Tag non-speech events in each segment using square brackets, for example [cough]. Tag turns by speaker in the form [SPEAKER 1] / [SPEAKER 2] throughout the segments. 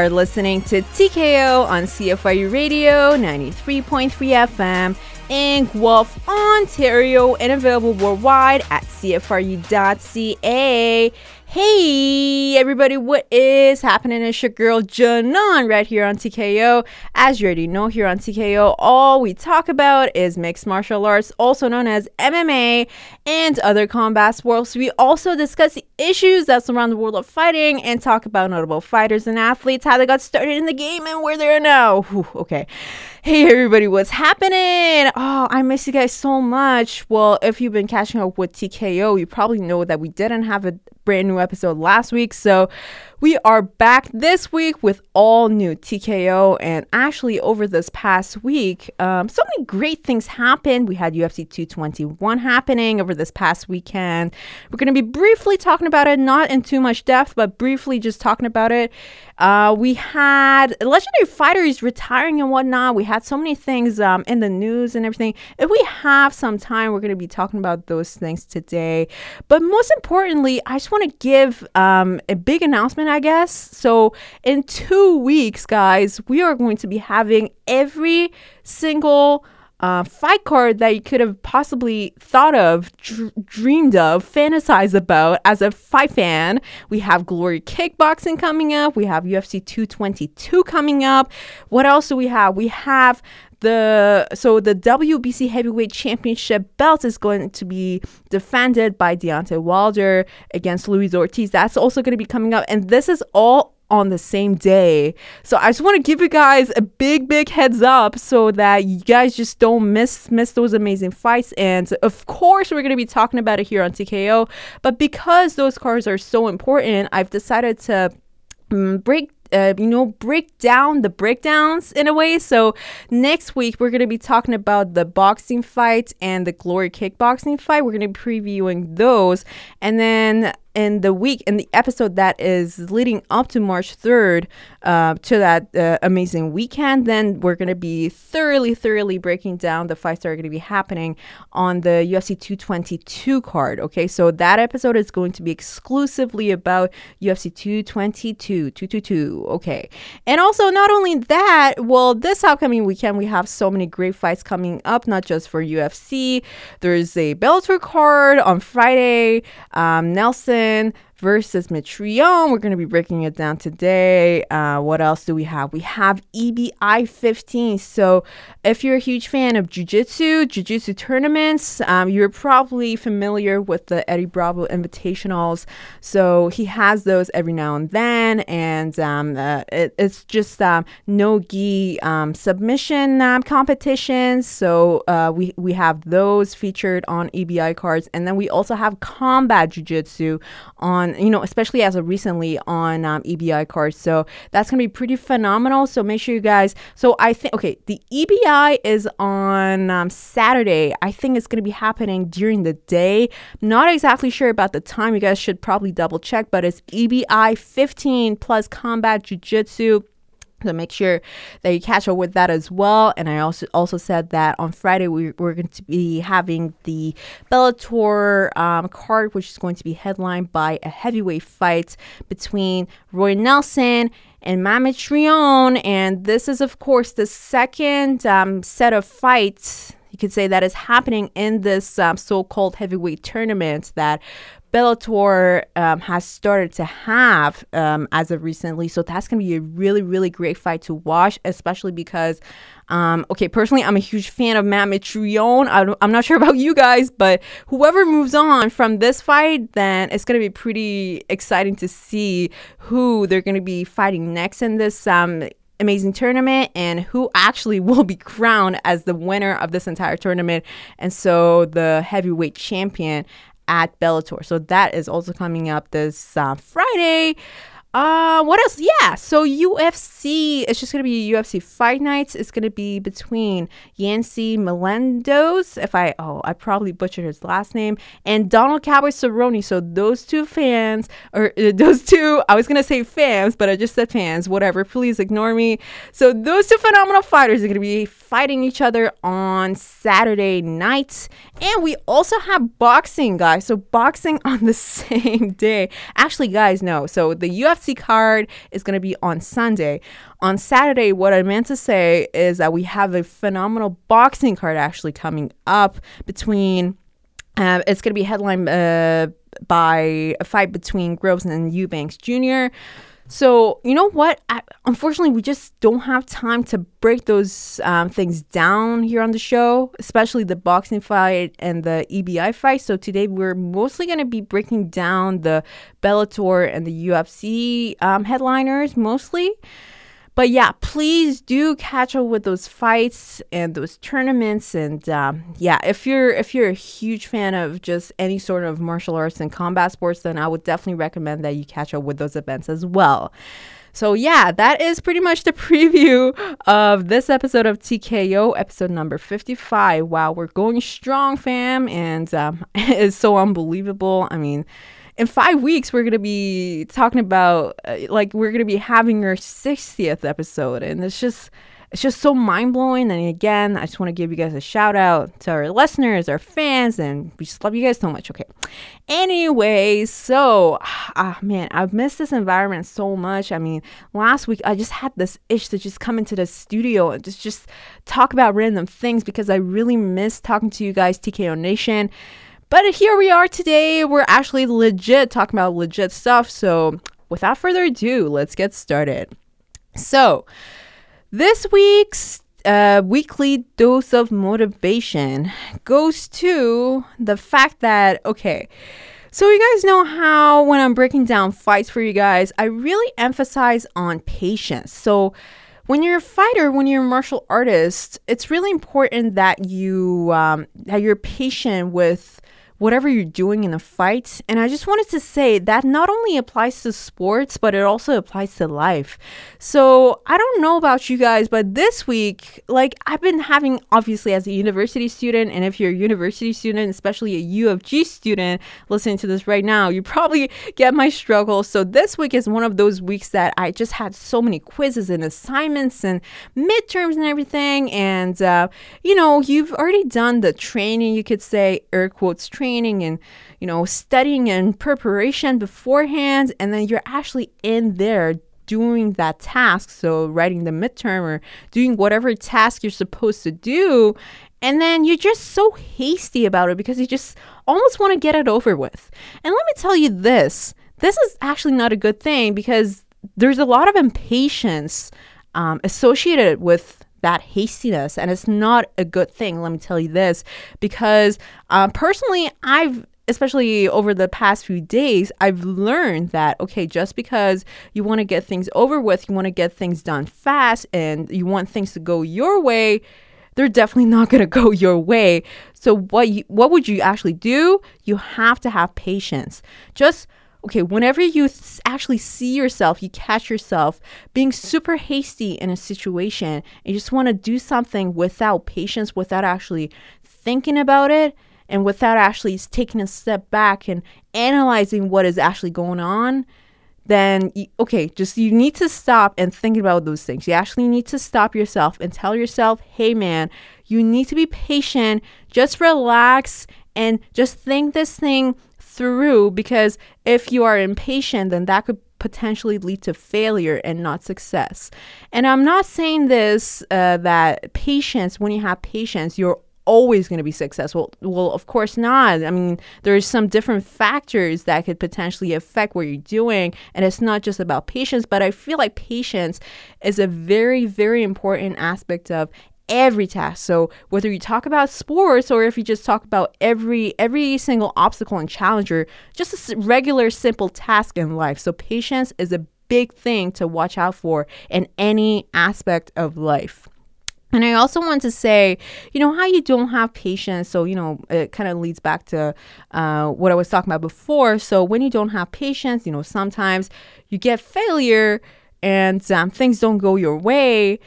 [SPEAKER 1] are listening to TKO on CFRU Radio 93.3 FM in Guelph, Ontario, and available worldwide at CFRU.ca. Hey, everybody, what is happening? It's your girl Janan right here on TKO. As you already know, here on TKO, all we talk about is mixed martial arts, also known as MMA, and other combat sports. We also discuss the issues that surround the world of fighting and talk about notable fighters and athletes, how they got started in the game, and where they are now. Whew, okay. Hey everybody, what's happening? Oh, I miss you guys so much. Well, if you've been catching up with TKO, you probably know that we didn't have a brand new episode last week. So we are back this week with all new TKO. And actually, over this past week, um, so many great things happened. We had UFC 221 happening over this past weekend. We're going to be briefly talking about it, not in too much depth, but briefly just talking about it. Uh, we had legendary fighters retiring and whatnot. We had so many things um, in the news and everything. If we have some time, we're going to be talking about those things today. But most importantly, I just want to give um, a big announcement, I guess. So, in two weeks, guys, we are going to be having every single uh, fight card that you could have possibly thought of, dr- dreamed of, fantasized about as a fight fan. We have Glory Kickboxing coming up. We have UFC 222 coming up. What else do we have? We have the so the WBC Heavyweight Championship belt is going to be defended by Deontay Wilder against Luis Ortiz. That's also going to be coming up, and this is all on the same day. So I just want to give you guys a big, big heads up so that you guys just don't miss miss those amazing fights. And of course, we're gonna be talking about it here on TKO. But because those cards are so important, I've decided to um, break uh, you know, break down the breakdowns in a way. So next week we're gonna be talking about the boxing fight and the glory kickboxing fight. We're gonna be previewing those, and then in the week in the episode that is leading up to March 3rd uh, to that uh, amazing weekend, then we're going to be thoroughly, thoroughly breaking down the fights that are going to be happening on the UFC 222 card. Okay, so that episode is going to be exclusively about UFC 222, 222. Okay, and also not only that, well, this upcoming weekend we have so many great fights coming up, not just for UFC. There's a Bellator card on Friday. Um, Nelson and versus Mitrione. We're going to be breaking it down today. Uh, what else do we have? We have EBI 15. So, if you're a huge fan of Jiu Jitsu, Jiu Jitsu tournaments, um, you're probably familiar with the Eddie Bravo Invitationals. So, he has those every now and then. And um, uh, it, it's just um, no gi um, submission um, competitions. So, uh, we, we have those featured on EBI cards. And then we also have combat Jiu Jitsu on you know, especially as of recently on um, EBI cards. So that's going to be pretty phenomenal. So make sure you guys. So I think, okay, the EBI is on um, Saturday. I think it's going to be happening during the day. Not exactly sure about the time. You guys should probably double check, but it's EBI 15 plus combat jiu jitsu. So make sure that you catch up with that as well. And I also also said that on Friday we, we're going to be having the Bellator um, card, which is going to be headlined by a heavyweight fight between Roy Nelson and Matt Mitrione. And this is, of course, the second um, set of fights you could say that is happening in this um, so-called heavyweight tournament that Bellator um, has started to have um, as of recently. So that's going to be a really, really great fight to watch, especially because, um, okay, personally, I'm a huge fan of Matt Mitrione. I'm not sure about you guys, but whoever moves on from this fight, then it's going to be pretty exciting to see who they're going to be fighting next in this um, amazing tournament and who actually [laughs] will be crowned as the winner of this entire tournament. And so the heavyweight champion at Bellator. So that is also coming up this uh, Friday. Uh, what else? Yeah, so UFC, it's just gonna be UFC fight nights. It's gonna be between Yancy Melendez, if I, oh, I probably butchered his last name, and Donald Cowboy Cerrone. So those two fans, or uh, [laughs] those two, I was gonna say fans, but I just said fans, whatever, please ignore me. So those two phenomenal fighters are gonna be fighting each other on Saturday nights. And we also have boxing, guys. So, boxing [laughs] on the same day. Actually, guys, no. So, the UFC card is going to be on Sunday. On Saturday, what I meant to say is that we have a phenomenal boxing card actually coming up between. Uh, it's going to be headlined uh, by a fight between Groves and Eubanks Jr. So, you know what? I, unfortunately, we just don't have time to break those um, things down here on the show, especially the boxing fight and the EBI fight. So, today we're mostly going to be breaking down the Bellator and the UFC um, headliners mostly. But yeah, please do catch up with those fights and those tournaments. And um, yeah, if you're if you're a huge fan of just any sort of martial arts and combat sports, then I would definitely recommend that you catch up with those events as well. So, yeah, that is pretty much the [laughs] preview of this episode of TKO, episode number 55. Wow, we're going strong, fam. And um, [laughs] it's so unbelievable. I mean, in five weeks we're gonna be talking about uh, like we're gonna be having our 60th episode and it's just it's just so mind-blowing and again i just want to give you guys a shout out to our listeners our fans and we just love you guys so much okay anyway so ah man i've missed this environment so much i mean last week i just had this itch to just come into the studio and just just talk about random things because i really miss talking to you guys tko nation but here we are today. We're actually legit talking about legit stuff. So without further ado, let's get started. So this week's uh, weekly dose of motivation goes to the fact that, okay, so you guys know how when I'm breaking down fights for you guys, I really emphasize on patience. So when you're a fighter, when you're a martial artist, it's really important that you um, that you're patient with whatever you're doing in a fight. And I just wanted to say that not only applies to sports, but it also applies to life. So I don't know about you guys, but this week, like I've been having, obviously, as a university student, and if you're a university student, especially a U of G student listening to this right now, you probably get my struggle. So this week is one of those weeks that I just had so many quizzes and assignments and midterms and everything. And, uh, you know, you've already done the training, you could say, air quotes, training training and you know studying and preparation beforehand and then you're actually in there doing that task so writing the midterm or doing whatever task you're supposed to do and then you're just so hasty about it because you just almost want to get it over with. And let me tell you this this is actually not a good thing because there's a lot of impatience um, associated with that hastiness and it's not a good thing let me tell you this because um, personally i've especially over the past few days i've learned that okay just because you want to get things over with you want to get things done fast and you want things to go your way they're definitely not going to go [laughs] your way. So what you what would you actually do? You have to have patience. Just okay, whenever you actually see yourself, you catch yourself being super hasty in a situation, and you just want to do something without patience, without actually thinking about it, and without actually taking a step back and analyzing what is actually going on, then you, okay, just you need to stop and think about those things. You actually need to stop yourself and tell yourself, hey man, you need to be patient, just relax and just think this thing through because if you are impatient, then that could potentially lead to failure and not success. And I'm not saying this uh, that patience, when you have patience, you're always going to be successful. Well, of course not. I mean, there's some different factors that could potentially affect what you're doing, and it's not just about patience, but I feel like patience is a very, very important aspect of every task. So whether you talk about sports or if you just talk about every every single obstacle and challenger, just a regular simple task in life. So patience is a big thing to watch out for in any aspect of life. And I also want to say, you know, how you don't have patience. So, you know, it kind of leads back to uh, what I was talking about before. So, when you don't have patience, you know, sometimes you get failure and um, things don't go your way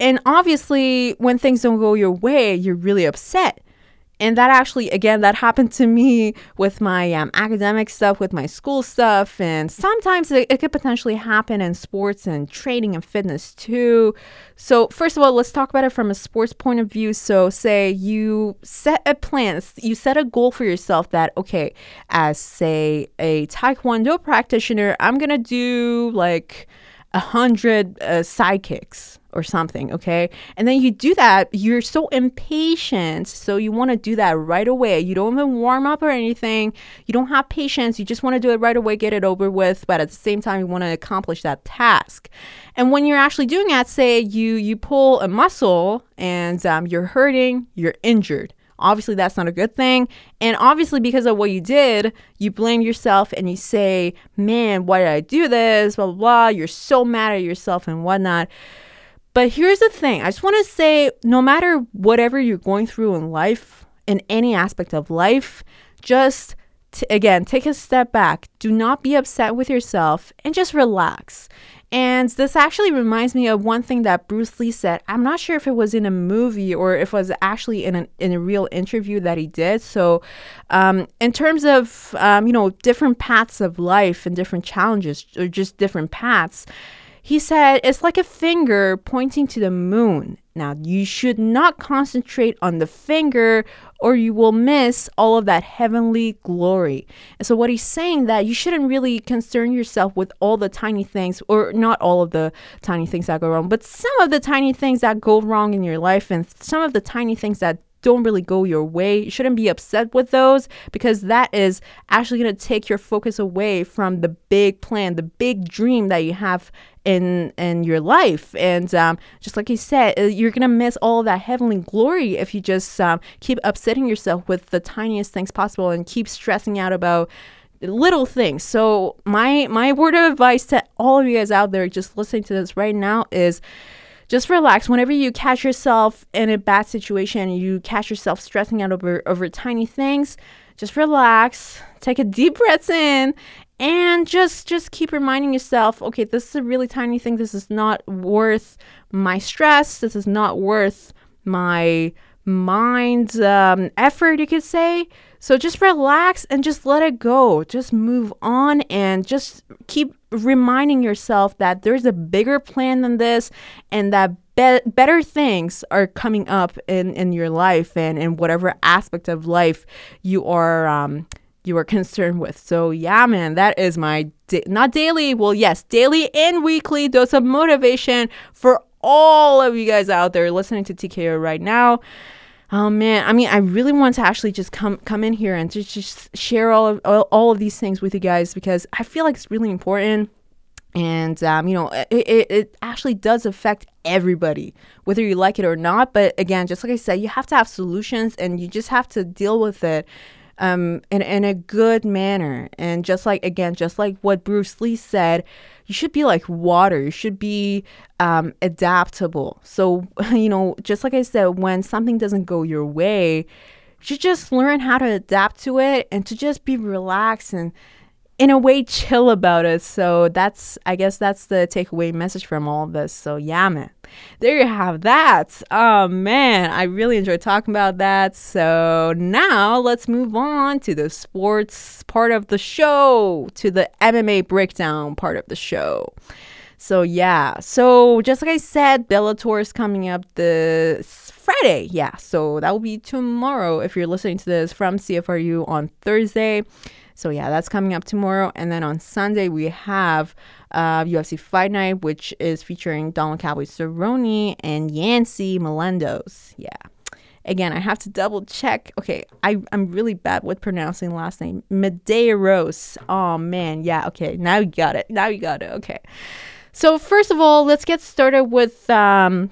[SPEAKER 1] and obviously, when things don't go your way, you're really upset. and that actually again that happened to me with my um, academic stuff with my school stuff. And sometimes it, it, could potentially happen in sports and training and fitness too. So first of all let's talk about it from a sports point of view. So say you set a plan you set a goal for yourself that okay as say a taekwondo practitioner i'm gonna do like a hundred uh, side kicks or something, okay? And then you do that, you're so impatient. So you want to do that right away. You don't even warm up or anything. You don't have patience. You just want to do it right away, get it over with, but at the same time you want to accomplish that task. And when you're actually doing that, say you you pull a muscle and um, you're hurting, you're injured. Obviously, that's not a good thing. And obviously, because of what you did, you blame yourself and you say, man, why did I do this? Blah, blah, blah. You're so mad at yourself and whatnot. But here's the thing I just want to say no matter whatever you're going through in life, in any aspect of life, just t- again, take a step back. Do not be upset with yourself and just relax. And this actually reminds me of one thing that Bruce Lee said. I'm not sure if it was in a movie or if it was actually in, an, in a real interview that he did. So, um, in terms of, um, you know, different paths of life and different challenges or just different paths, he said it's like a finger pointing to the moon. Now, you should not concentrate on the finger or you will miss all of that heavenly glory. And so what he's saying that you shouldn't really concern yourself with all the tiny things or not all of the tiny things that go wrong, but some of the tiny things that go wrong in your life and some of the tiny things that don't really go your way. You shouldn't be upset with those because that is actually going to take your focus away from the big plan, the big dream that you have in in your life. And um, just like he said uh, you're gonna miss all that heavenly glory if you just um, keep upsetting yourself with the tiniest things possible and keep stressing out about little things. So my my word of advice to all of you guys out there just listening to this right now is just relax. Whenever you catch yourself in a bad situation you catch yourself stressing out over over tiny things just relax. Take a deep breath in and just just keep reminding yourself okay this is a really tiny thing. This is not worth my stress. This is not worth my mind um, effort you could say. So just relax and just let it go. Just move on and just keep reminding yourself that there's a bigger plan than this and that be- better things are coming up in in your life and in whatever aspect of life you are um, you are [laughs] concerned with. So, yeah, man, that is my da- not daily, well, yes, daily and weekly dose of motivation for all of you guys out there listening to TKO right now. Oh man, I mean, I really want to actually just come come in here and just, just share all of all, all of these things with you guys because I feel like it's really important and um, you know it, it, it, actually does affect everybody whether you like it or not but again just like i said you have to have solutions and you just have to deal with it um, in, in a good manner. And just like, again, just like what Bruce Lee said, you should be like water. You should be um, adaptable. So, [laughs] you know, just like I said, when something doesn't go your way, you should just learn how to adapt to it and to just be relaxed and in a way chill about it. So that's I guess that's the takeaway message from all this. So yeah, man. There you have that. Oh man, I really enjoyed talking about that. So now let's move on to the sports part of the show, to the MMA breakdown part of the show. So yeah, so just like I said, Bellator is coming up this Friday. Yeah, so that will be tomorrow if you're listening to this from CFRU on Thursday. So yeah, that's coming up tomorrow. And then on Sunday we have uh, UFC Fight Night, which is featuring Donald Cowboy Cerrone and Yancy Melendez. Yeah. Again, I have to double check. Okay, I, I'm really bad with pronouncing last name. Medeiros. Oh man, yeah, okay. Now you got it. Now you got it. Okay. So first of all, let's get started with um,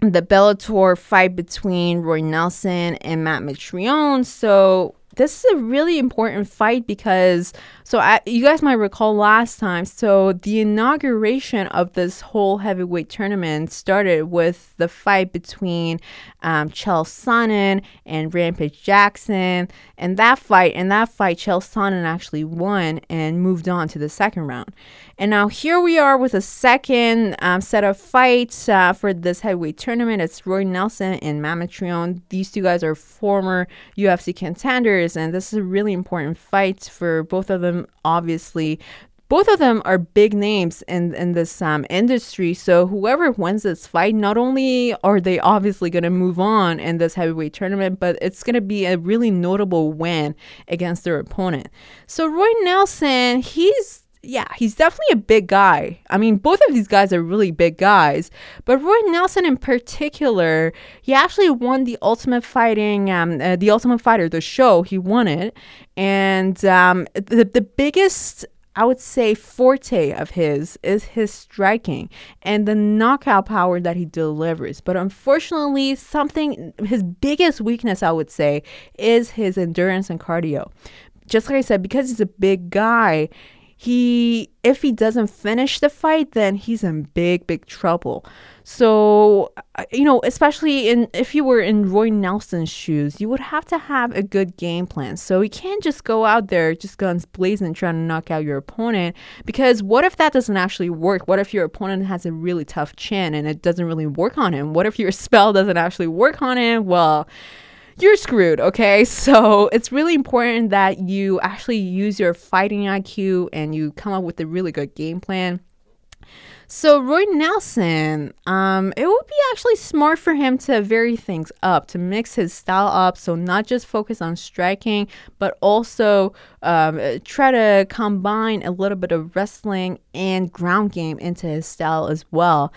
[SPEAKER 1] the Bellator fight between Roy Nelson and Matt Mitrione. So this is a really important fight because so I, you guys might recall last time so the inauguration of this whole heavyweight tournament started with the fight between um, Chael Sonnen and Rampage Jackson. And that fight in that fight Chael Sonnen actually won and moved on to the second round And now here we are with a second um, set of fights uh, for this heavyweight tournament. It's Roy Nelson and Mamet These two guys are former UFC contenders, and this is a really important fight for both of them, obviously both of them are big names in in this um, industry. So whoever wins this fight, not only are they obviously going to move on in this heavyweight tournament, but it's going to be a really notable win against their opponent. So Roy Nelson, he's yeah, he's definitely a big guy. I mean, both of these guys are really big guys, but Roy Nelson in particular, he actually won the Ultimate Fighting, um, uh, the Ultimate Fighter, the show. He won it, and um, the the biggest I would say forte of his is his striking and the knockout power that he delivers. But unfortunately, something his biggest weakness, I would say, is his endurance and cardio. Just like I said, because he's a big guy, he if he doesn't finish the fight, then he's in big, big trouble. So, uh, you know, especially in if you were in Roy Nelson's shoes, you would have to have a good game plan. So you can't just go out there just guns blazing trying to knock out your opponent because what if that doesn't actually work? What if your opponent has a really tough chin and it doesn't really work on him? What if your [laughs] spell doesn't actually work on him? Well, you're screwed, okay? [laughs] So it's really important that you actually use your fighting IQ and you come up with a really good game plan. So Roy Nelson, um, it would be actually smart for him to vary things up, to mix his style up. So not just focus on striking, but also um, try to combine a little bit of wrestling and ground game into his style as well.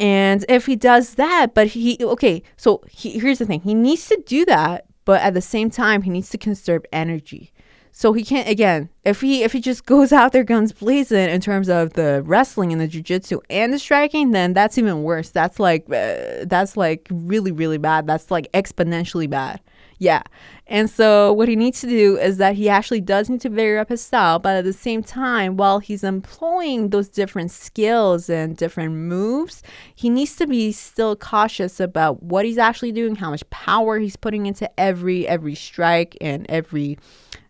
[SPEAKER 1] And if he does that, but he, okay, so he, here's the thing he needs to do that, but at the same time, he needs to conserve energy. So he can't again if he if he just [laughs] goes out there guns blazing in terms of the wrestling and the jujitsu and the striking, then that's even worse. That's like uh, that's like really really bad. That's like exponentially bad. Yeah. And so what he needs to do is that he actually does need to vary up his style, but at the same time, while he's employing those different skills and different moves, he needs to be still cautious about what he's actually doing, how much power he's putting into every every strike and every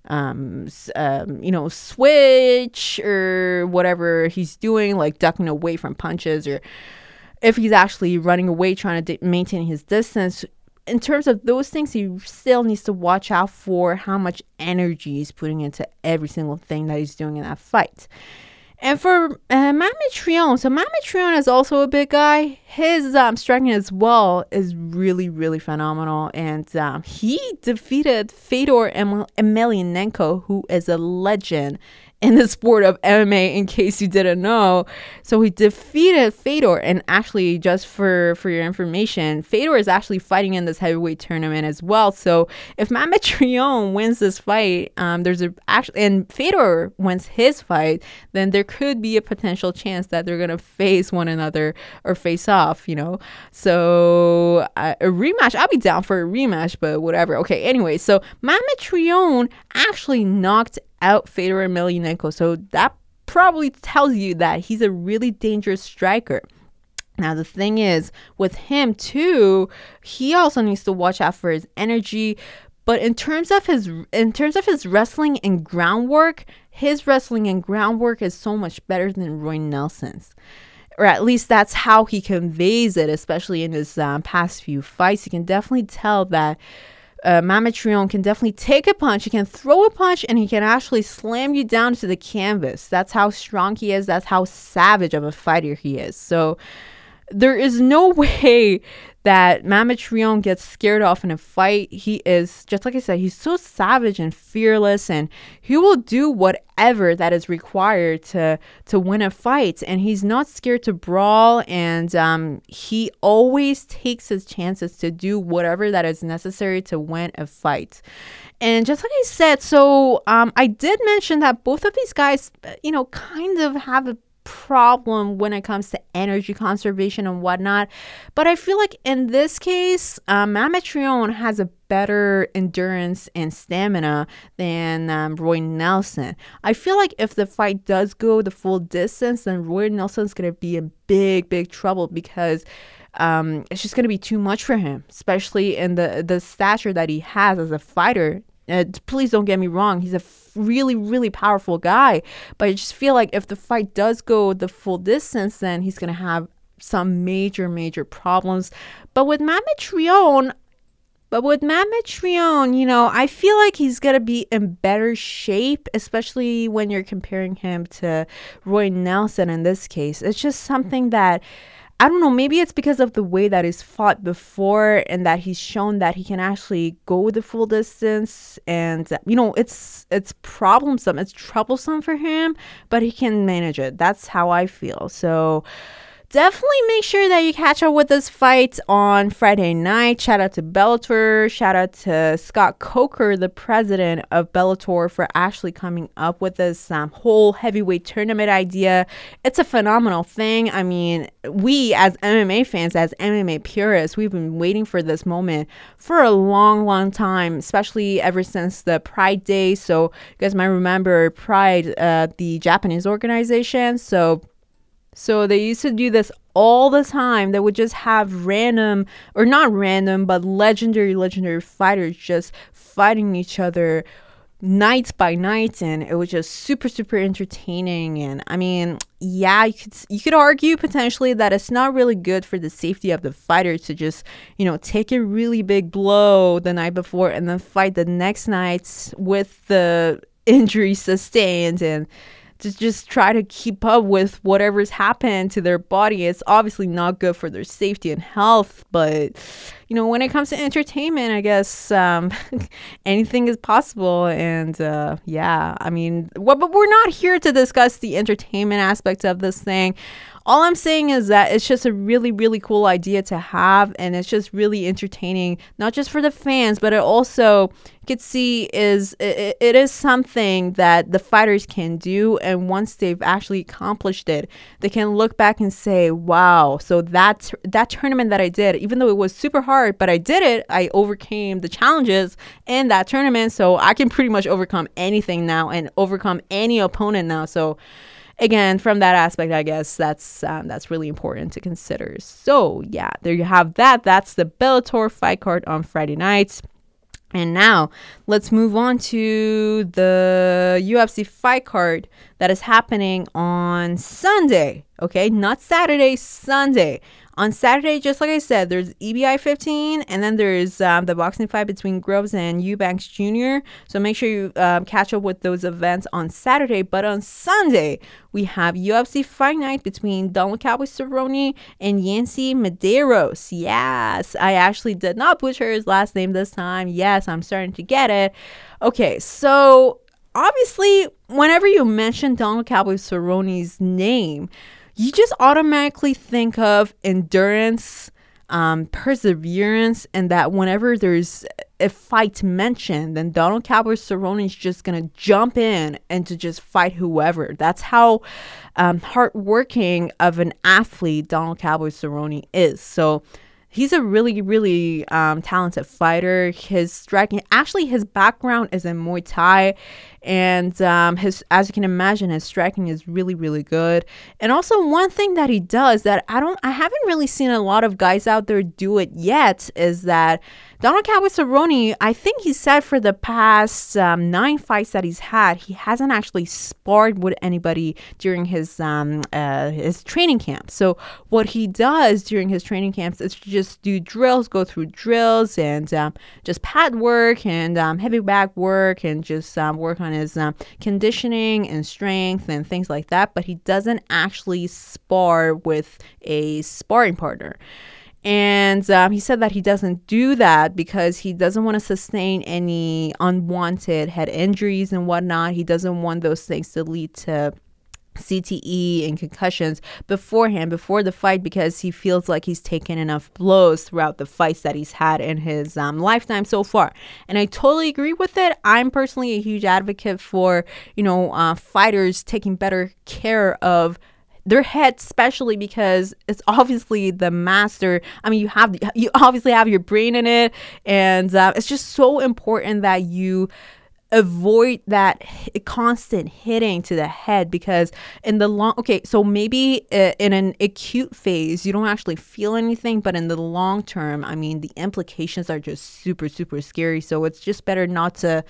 [SPEAKER 1] um, um, you know, switch or whatever he's doing, like ducking away from punches, or if he's actually running away trying to maintain his distance, in terms of those things, he still needs to watch out for how much energy he's putting into every single thing that he's doing in that fight. And for uh, so Mamet is also a big guy. His um, striking as well is really, really phenomenal. And um, he defeated Fedor Emelianenko, who is a legend in the sport of MMA, in case you didn't know. So he defeated Fedor, and actually, just for for your information, Fedor is actually fighting in this heavyweight tournament as well. So if Matt Mitrione wins this fight, um, there's a actually, and Fedor wins his fight, then there could be a potential chance that they're gonna face one another or face off. You know, so uh, a rematch. I'll be down for a rematch, but whatever. Okay. Anyway, so Matt Mitrione actually knocked out Fedor Emelianenko. So that probably tells you that he's a really dangerous striker. Now the thing is with him too, he also needs to watch out for his energy. But in terms of his in terms of his wrestling and groundwork, his wrestling and groundwork is so much better than Roy Nelson's. Or at least that's how he conveys it, especially in his um, past few fights. You can definitely tell that uh, Mamet can definitely take a punch. He can throw a punch and he can actually slam you down to the canvas. That's how strong he is. That's how savage of a fighter he is. So there is no [laughs] way that Mamet gets scared off in a fight. He is, just like I said, he's so savage and fearless, and he will do whatever that is required to to win a fight. And he's not scared to brawl, and um, he always takes his chances to do whatever that is necessary to win a fight. And just like I said, so um, I did mention that both of these guys, you know, kind of have a problem when it comes to energy conservation and whatnot. But I feel like in this case, um, Mamet has a better endurance and stamina than um, Roy Nelson. I feel like if the fight does go the full distance, then Roy Nelson's going to be in big, big trouble because um, it's just going to be too much for him, especially in the, the stature that he has as a fighter Uh, please don't get me wrong. He's a really, really powerful guy. But I just feel like if the fight does go the full distance, then he's going to have some major, major problems. But with Matt Mitrione, but with Matt Mitrione, you know, I feel like he's going to be in better shape, especially when you're comparing him to Roy Nelson in this case. It's just something that I don't know, maybe it's because of the way that he's fought before and that he's shown that he can actually go the full distance and you know, it's it's problemsome, it's troublesome for him, but he can manage it. That's how I feel. So definitely make sure that you catch up with this fight on Friday night. Shout out to Bellator. Shout out to Scott Coker, the president of Bellator, for actually coming up with this um, whole heavyweight tournament idea. It's a phenomenal thing. I mean, we as MMA fans, as MMA purists, we've been waiting for this moment for a long, long time, especially ever since the Pride Day. So, you guys might remember Pride, uh, the Japanese organization. So, so they used to do this all the time. They would just have random, or not random, but legendary, legendary fighters just fighting each other nights by night and it was just super super entertaining and i mean yeah you could you could argue potentially that it's not really good for the safety of the fighter to just you know take a really big blow the night before and then fight the next night with the [laughs] injury sustained and to just try to keep up with whatever's happened to their body. It's obviously not good for their safety and health, but you know, when it comes to entertainment, I guess um, [laughs] anything is possible. And uh, yeah, I mean, well, but we're not here to discuss the entertainment aspect of this thing all I'm saying is that it's just a really, really cool idea to have, and it's just really entertaining, not just for the fans, but it also you could see is it, it is something that the fighters can do, and once they've actually accomplished it, they can look back and say, "Wow!" So that that tournament that I did, even though it was super hard, but I did it. I overcame the challenges in that tournament, so I can pretty much overcome anything now and overcome any opponent now. So again, from that aspect, I guess that's um, that's really important to consider. So yeah, there you have that. That's the Bellator fight card on Friday nights. And now let's move on to the UFC fight card that is happening on Sunday. Okay, not Saturday, Sunday on Saturday, just like I said, there's EBI 15, and then there's um, the boxing fight between Groves and Eubanks Jr. So make sure you um, catch up with those events on Saturday. But on Sunday, we have UFC Fight Night between Donald Cowboy Cerrone and Yancy Medeiros. Yes, I actually did not butcher his last name this time. Yes, I'm starting to get it. Okay, so obviously, whenever you mention Donald Cowboy Cerrone's name, you just automatically think of endurance, um, perseverance, and that whenever there's a fight mentioned, then Donald Cowboy Cerrone is just gonna jump in and to just fight whoever. That's how um, hardworking of an athlete Donald Cowboy Cerrone is. So he's a really really um, talented fighter his striking actually his background is in muay thai and um, his as you can imagine his striking is really really good. And also one thing that he does that i don't i haven't really seen a lot of guys out there do it yet is that donald cerrone i think he said for the past um, nine fights that he's had he hasn't actually sparred with anybody during his um, uh, his training camp. So what he does during his training camps is just do drills go through drills and um, just pad work and um, heavy bag work and just um, work on his uh, conditioning and strength and things like that, but he doesn't actually spar with a sparring partner. And um, he said that he doesn't do that because he doesn't want to sustain any unwanted head injuries and whatnot. He doesn't want those things to lead to CTE and concussions beforehand, before the fight, because he feels like he's taken enough blows throughout the fights that he's had in his um, lifetime so far. And I totally agree with it. I'm personally a huge advocate for, you know, uh, fighters taking better care of their head especially because it's [laughs] obviously the master i mean you have you obviously have your brain in it and uh, it's just so important that you avoid that constant hitting to the head because in the long okay so maybe uh, in an acute phase you don't actually feel anything but in the long term i mean the implications are just super super scary. So it's just better not to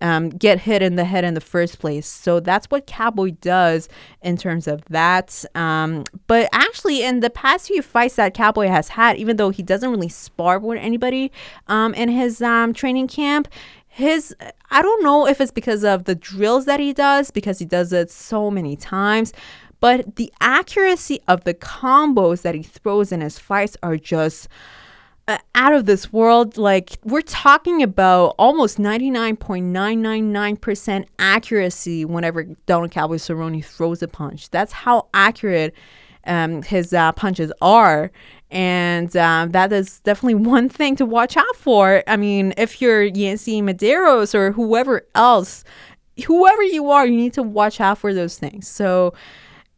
[SPEAKER 1] um, get hit in the head in the first place. So that's what cowboy does in terms of that. Um, but actually in the past few fights that cowboy has had even though he doesn't really spar with anybody um, in his um, training camp his I don't know if it's because of the drills that he does because he does it so many times, but the accuracy of the combos that he throws in his fights are just uh, out of this world. Like we're talking about almost 99.999% accuracy whenever Donald Cowboy Cerrone throws a punch. That's how accurate um, his uh, punches are. And um, that is definitely [laughs] one thing to watch out for. I mean, if you're Yancy Medeiros or whoever else, whoever you are, you need to watch out for those things. So,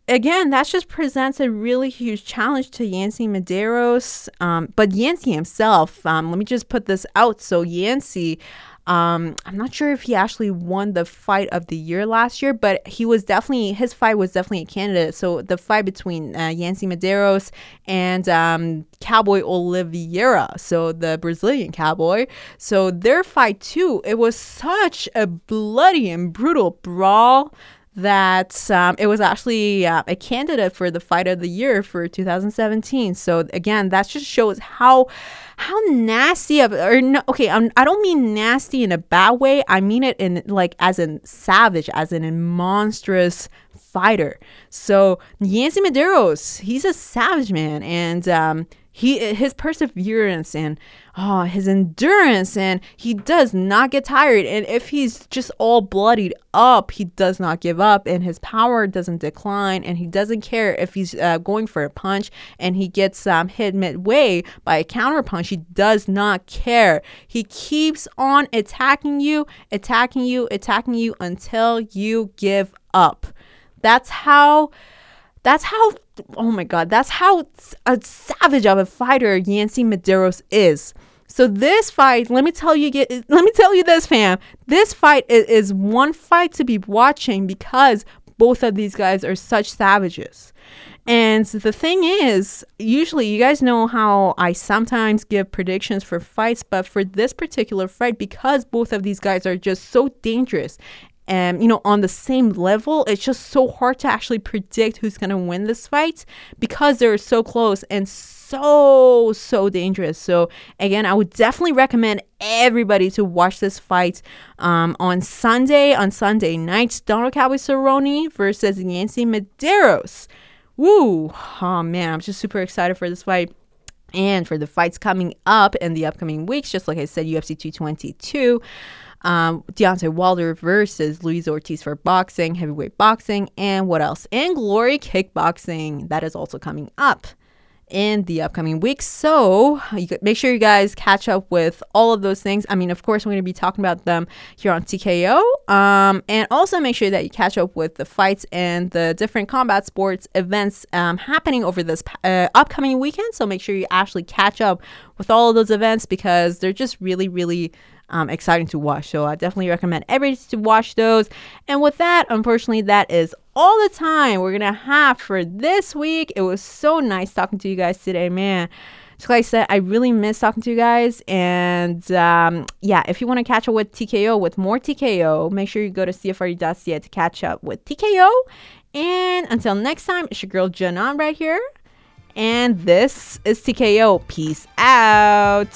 [SPEAKER 1] again, that just presents a really huge challenge to Yancy Medeiros. Um, but Yancy himself, um, let me just put this out. So, Yancy um, I'm not sure if he actually won the fight of the year last year, but he was definitely his fight was definitely a candidate. So the fight between uh, Yancy Medeiros and um, Cowboy Oliveira, so the Brazilian cowboy. So their fight too, it was such a bloody and brutal brawl that um, it was actually uh, a candidate for the fight of the year for 2017. So again, that just shows how how nasty of or no okay I'm, i don't mean nasty in a bad way. I mean it in like as in savage as in a monstrous fighter. So yancy medeiros he's a savage man. And um he his perseverance and oh his endurance and he does not get tired. And if he's just all bloodied up he does not give up and his power doesn't decline and he doesn't care if he's uh, going for a punch and he gets um, hit midway by a counter punch he does not care. He keeps on attacking you attacking you attacking you until you give up. That's how that's how, oh my God, that's how a savage of a fighter Yancy Medeiros is. So this fight, let me tell you, get, let me tell you this, fam. This fight is, is one fight to be watching because both of these guys are such savages. And the thing is, usually you guys know how I sometimes give predictions for fights, but for this particular fight, because both of these guys are just so dangerous and you know on the same level it's just so hard to actually predict who's going to win this fight because they're so close and so so dangerous. So again i would definitely recommend everybody to watch this fight um, on sunday on sunday night. Donald cowboy cerrone versus yancy medeiros. Woo! Oh man i'm just super excited for this fight and for the fights coming up in the upcoming weeks. Just like i said ufc 222 um, Deontay Wilder versus Luis Ortiz for boxing, heavyweight boxing, and what else? And Glory Kickboxing. That is also coming up in the upcoming weeks. So you could make sure you guys catch up with all of those things. I mean, of course, we're going to be talking about them here on TKO. Um, and also make sure that you catch up with the fights and the different combat sports events um, happening over this uh, upcoming weekend. So make sure you actually catch up with all of those events because they're just really, really um, exciting to watch. So I definitely recommend everybody to watch those. And with that, unfortunately, that is all the time we're gonna have for this week. It was so nice talking to you guys today, man. So like I said, I really miss talking to you guys. And um, yeah, if you want to catch up with TKO with more TKO, make sure you go to CFRU.ca to catch up with TKO. And until next time, it's your girl Janan right here. And this is TKO. Peace out.